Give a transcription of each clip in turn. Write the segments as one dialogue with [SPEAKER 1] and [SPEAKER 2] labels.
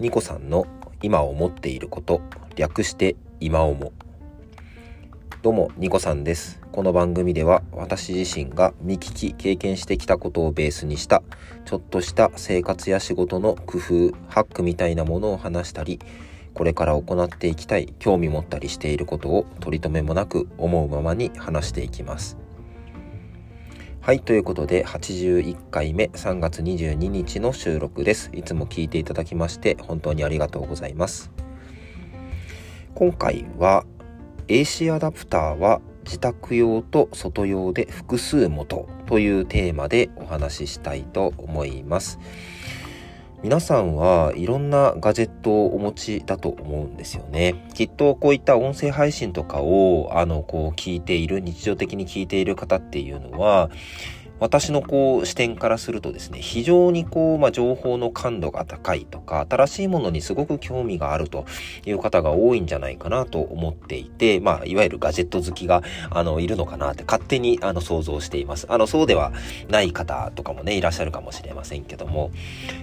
[SPEAKER 1] ニコさんの今思っていること略して今思どうもニコさんです。この番組では私自身が見聞き経験してきたことをベースにしたちょっとした生活や仕事の工夫ハックみたいなものを話したりこれから行っていきたい興味持ったりしていることを取り留めもなく思うままに話していきます。はい、ということで81回目3月22日の収録です。いつも聞いていただきまして本当にありがとうございます。今回は AC アダプターは自宅用と外用で複数元というテーマでお話ししたいと思います。皆さんはいろんなガジェットをお持ちだと思うんですよね。きっとこういった音声配信とかをあのこう聞いている日常的に聞いている方っていうのは私のこう視点からするとですね、非常にこう、まあ、情報の感度が高いとか、新しいものにすごく興味があるという方が多いんじゃないかなと思っていて、まあ、いわゆるガジェット好きが、あの、いるのかなって勝手に、あの、想像しています。あの、そうではない方とかもね、いらっしゃるかもしれませんけども、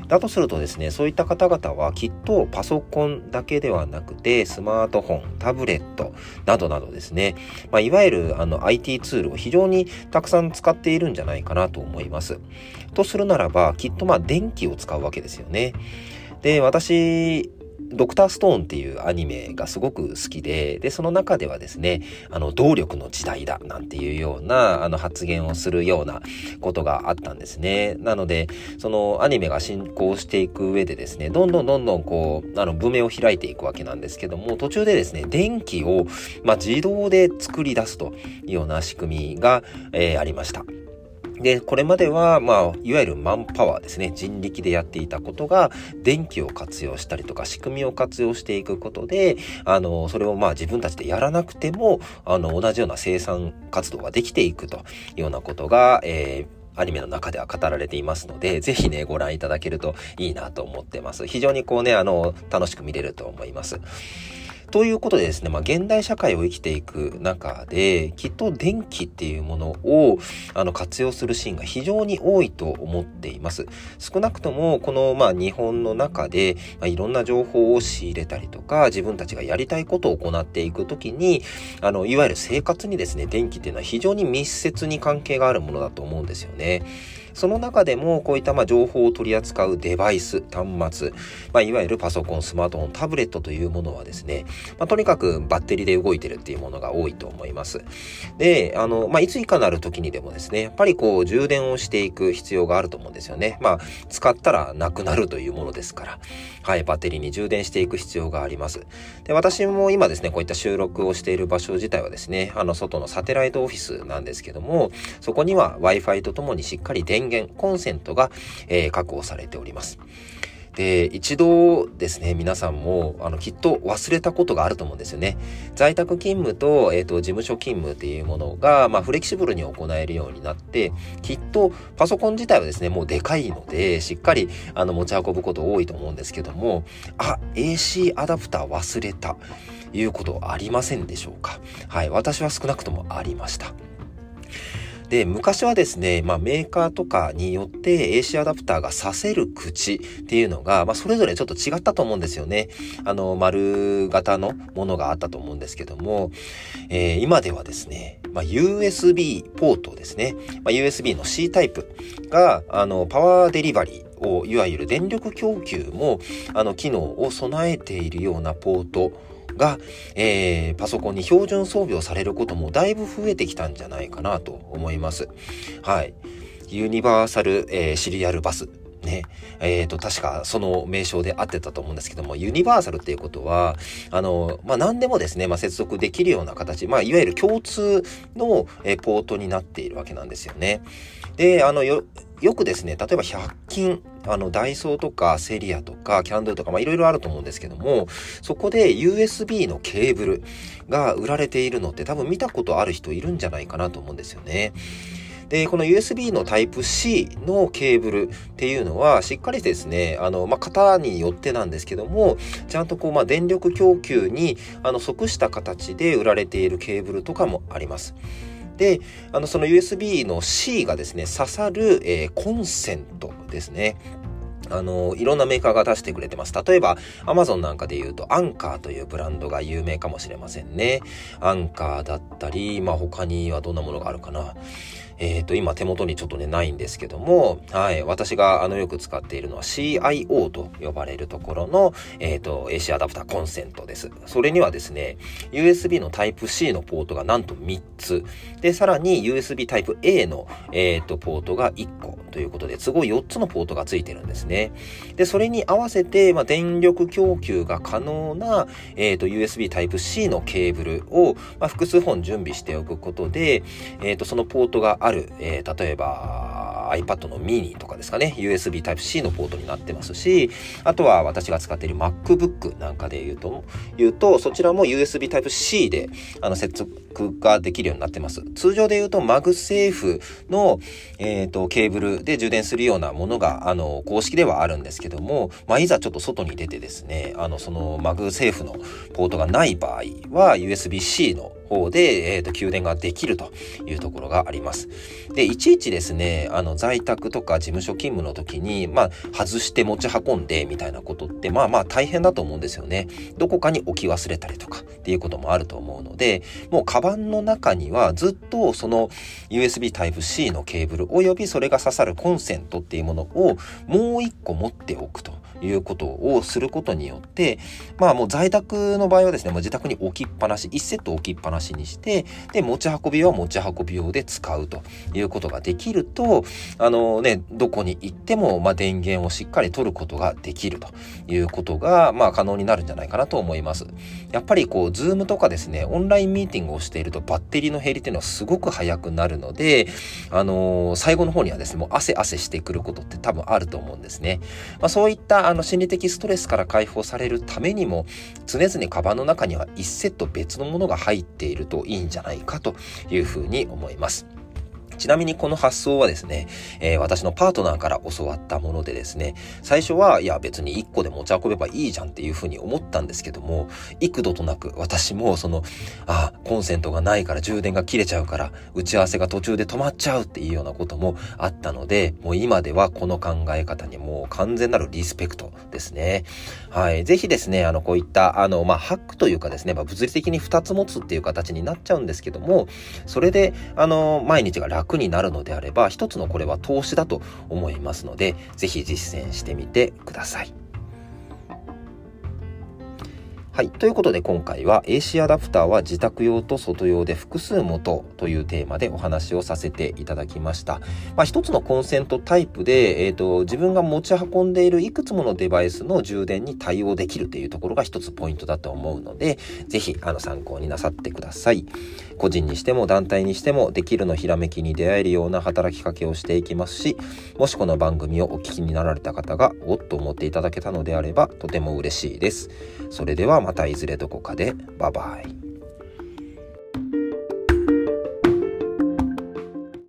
[SPEAKER 1] だとするとですね、そういった方々はきっとパソコンだけではなくて、スマートフォン、タブレットなどなどですね、まあ、いわゆるあの IT ツールを非常にたくさん使っているんじゃないかかなと思います。とするならば、きっとまあ電気を使うわけですよね。で、私、ドクターストーンっていうアニメがすごく好きで、で、その中ではですね、あの、動力の時代だなんていうような、あの、発言をするようなことがあったんですね。なので、そのアニメが進行していく上でですね、どんどんどんどんこう、あの、文明を開いていくわけなんですけども、途中でですね、電気を、まあ、自動で作り出すというような仕組みが、えー、ありました。で、これまでは、まあ、いわゆるマンパワーですね、人力でやっていたことが、電気を活用したりとか、仕組みを活用していくことで、あの、それをまあ自分たちでやらなくても、あの、同じような生産活動ができていくというようなことが、えーアニメの中では語られていますので、ぜひね、ご覧いただけるといいなと思ってます。非常にこうね、あの、楽しく見れると思います。ということでですね、まあ、現代社会を生きていく中で、きっと電気っていうものを、あの、活用するシーンが非常に多いと思っています。少なくとも、この、まあ、日本の中で、まあ、いろんな情報を仕入れたりとか、自分たちがやりたいことを行っていくときに、あの、いわゆる生活にですね、電気っていうのは非常に密接に関係があるものだと思うんですよね。その中でもこういったま情報を取り扱うデバイス、端末、まあ、いわゆるパソコン、スマートフォン、タブレットというものはですね、まあ、とにかくバッテリーで動いてるっていうものが多いと思います。で、あの、まあ、いついかなる時にでもですね、やっぱりこう充電をしていく必要があると思うんですよね。まあ、使ったらなくなるというものですから、はい、バッテリーに充電していく必要があります。で、私も今ですね、こういった収録をしている場所自体はですね、あの、外のサテライトオフィスなんですけども、そこには Wi-Fi とともにしっかり電電源、コンセントが、えー、確保されております。で、一度ですね、皆さんも、あの、きっと忘れたことがあると思うんですよね。在宅勤務と、えっ、ー、と、事務所勤務っていうものが、まあ、フレキシブルに行えるようになって、きっと、パソコン自体はですね、もうでかいので、しっかり、あの、持ち運ぶこと多いと思うんですけども、あ、AC アダプター忘れた、いうことありませんでしょうかはい、私は少なくともありました。で、昔はですね、まあメーカーとかによって AC アダプターがさせる口っていうのが、まあそれぞれちょっと違ったと思うんですよね。あの、丸型のものがあったと思うんですけども、えー、今ではですね、まあ、USB ポートですね、まあ、USB の C タイプが、あの、パワーデリバリーを、いわゆる電力供給も、あの、機能を備えているようなポートが、えー、パソコンに標準装備をされることもだいぶ増えてきたんじゃないかなと思います。はい。ユニバーサル、えー、シリアルバスね、えっ、ー、と、確かその名称で合ってたと思うんですけども、ユニバーサルっていうことは、あの、まあ、何でもですね、まあ、接続できるような形、まあ、いわゆる共通の、えポートになっているわけなんですよね。で、あの、よ、よくですね、例えば100均、あの、ダイソーとかセリアとかキャンドゥとか、まあいろいろあると思うんですけども、そこで USB のケーブルが売られているのって多分見たことある人いるんじゃないかなと思うんですよね。で、この USB のタイプ C のケーブルっていうのは、しっかりですね、あの、まあ、型によってなんですけども、ちゃんとこう、まあ、電力供給に、あの、即した形で売られているケーブルとかもあります。で、あの、その USB の C がですね、刺さる、えー、コンセントですね。あの、いろんなメーカーが出してくれてます。例えば、Amazon なんかで言うと、アンカーというブランドが有名かもしれませんね。アンカーだったり、まあ他にはどんなものがあるかな。えっ、ー、と、今手元にちょっとね、ないんですけども、はい、私があのよく使っているのは CIO と呼ばれるところの、えっ、ー、と、AC アダプターコンセントです。それにはですね、USB の Type-C のポートがなんと3つ。で、さらに USB Type-A の、えっ、ー、と、ポートが1個ということで、都合4つのポートがついてるんですね。で、それに合わせて、まあ、電力供給が可能な、えっ、と、USB Type-C のケーブルを、まあ、複数本準備しておくことで、えっ、と、そのポートがある、えー、例えば iPad の mini とかですかね、USB Type-C のポートになってますし、あとは私が使っている MacBook なんかで言うと、言うと、そちらも USB Type-C であの接続ができるようになってます。通常で言うと MagSafe の、えーと、ケーブルで充電するようなものが、あの、公式ではあるんですけども、まあ、いざちょっと外に出てですね、あの、その MagSafe のポートがない場合は USB-C の方で、えっ、ー、と、給電ができるというところがあります。で、いちいちですね、あの、在宅とか事務所勤務の時に、まあ、外して持ち運んでみたいなことって、まあまあ大変だと思うんですよね。どこかに置き忘れたりとかっていうこともあると思うので、もうカバンの中にはずっとその USB Type-C のケーブルおよびそれが刺さるコンセントっていうものをもう一個持っておくと。いうことをすることによって、まあもう在宅の場合はですね、もう自宅に置きっぱなし、1セット置きっぱなしにして、で、持ち運びは持ち運び用で使うということができると、あのね、どこに行っても、まあ電源をしっかり取ることができるということが、まあ可能になるんじゃないかなと思います。やっぱりこう、ズームとかですね、オンラインミーティングをしているとバッテリーの減りっていうのはすごく早くなるので、あのー、最後の方にはですね、もう汗汗してくることって多分あると思うんですね。まあそういったあの心理的ストレスから解放されるためにも常々カバンの中には1セット別のものが入っているといいんじゃないかというふうに思います。ちなみにこの発想はですね、えー、私のパートナーから教わったものでですね、最初はいや別に1個で持ち運べばいいじゃんっていうふうに思ったんですけども、幾度となく私もその、あ、コンセントがないから充電が切れちゃうから、打ち合わせが途中で止まっちゃうっていうようなこともあったので、もう今ではこの考え方にもう完全なるリスペクトですね。はい。ぜひですね、あの、こういった、あの、まあ、ハックというかですね、まあ、物理的に2つ持つっていう形になっちゃうんですけども、それで、あの、毎日が楽楽になるのであれば、一つのこれは投資だと思いますので、是非実践してみてください。はい。ということで今回は AC アダプターは自宅用と外用で複数持というテーマでお話をさせていただきました。まあ一つのコンセントタイプで、えっ、ー、と、自分が持ち運んでいるいくつものデバイスの充電に対応できるというところが一つポイントだと思うので、ぜひあの参考になさってください。個人にしても団体にしてもできるのひらめきに出会えるような働きかけをしていきますし、もしこの番組をお聞きになられた方がおっと思っていただけたのであればとても嬉しいです。それではまたいずれどこかでバイバイ。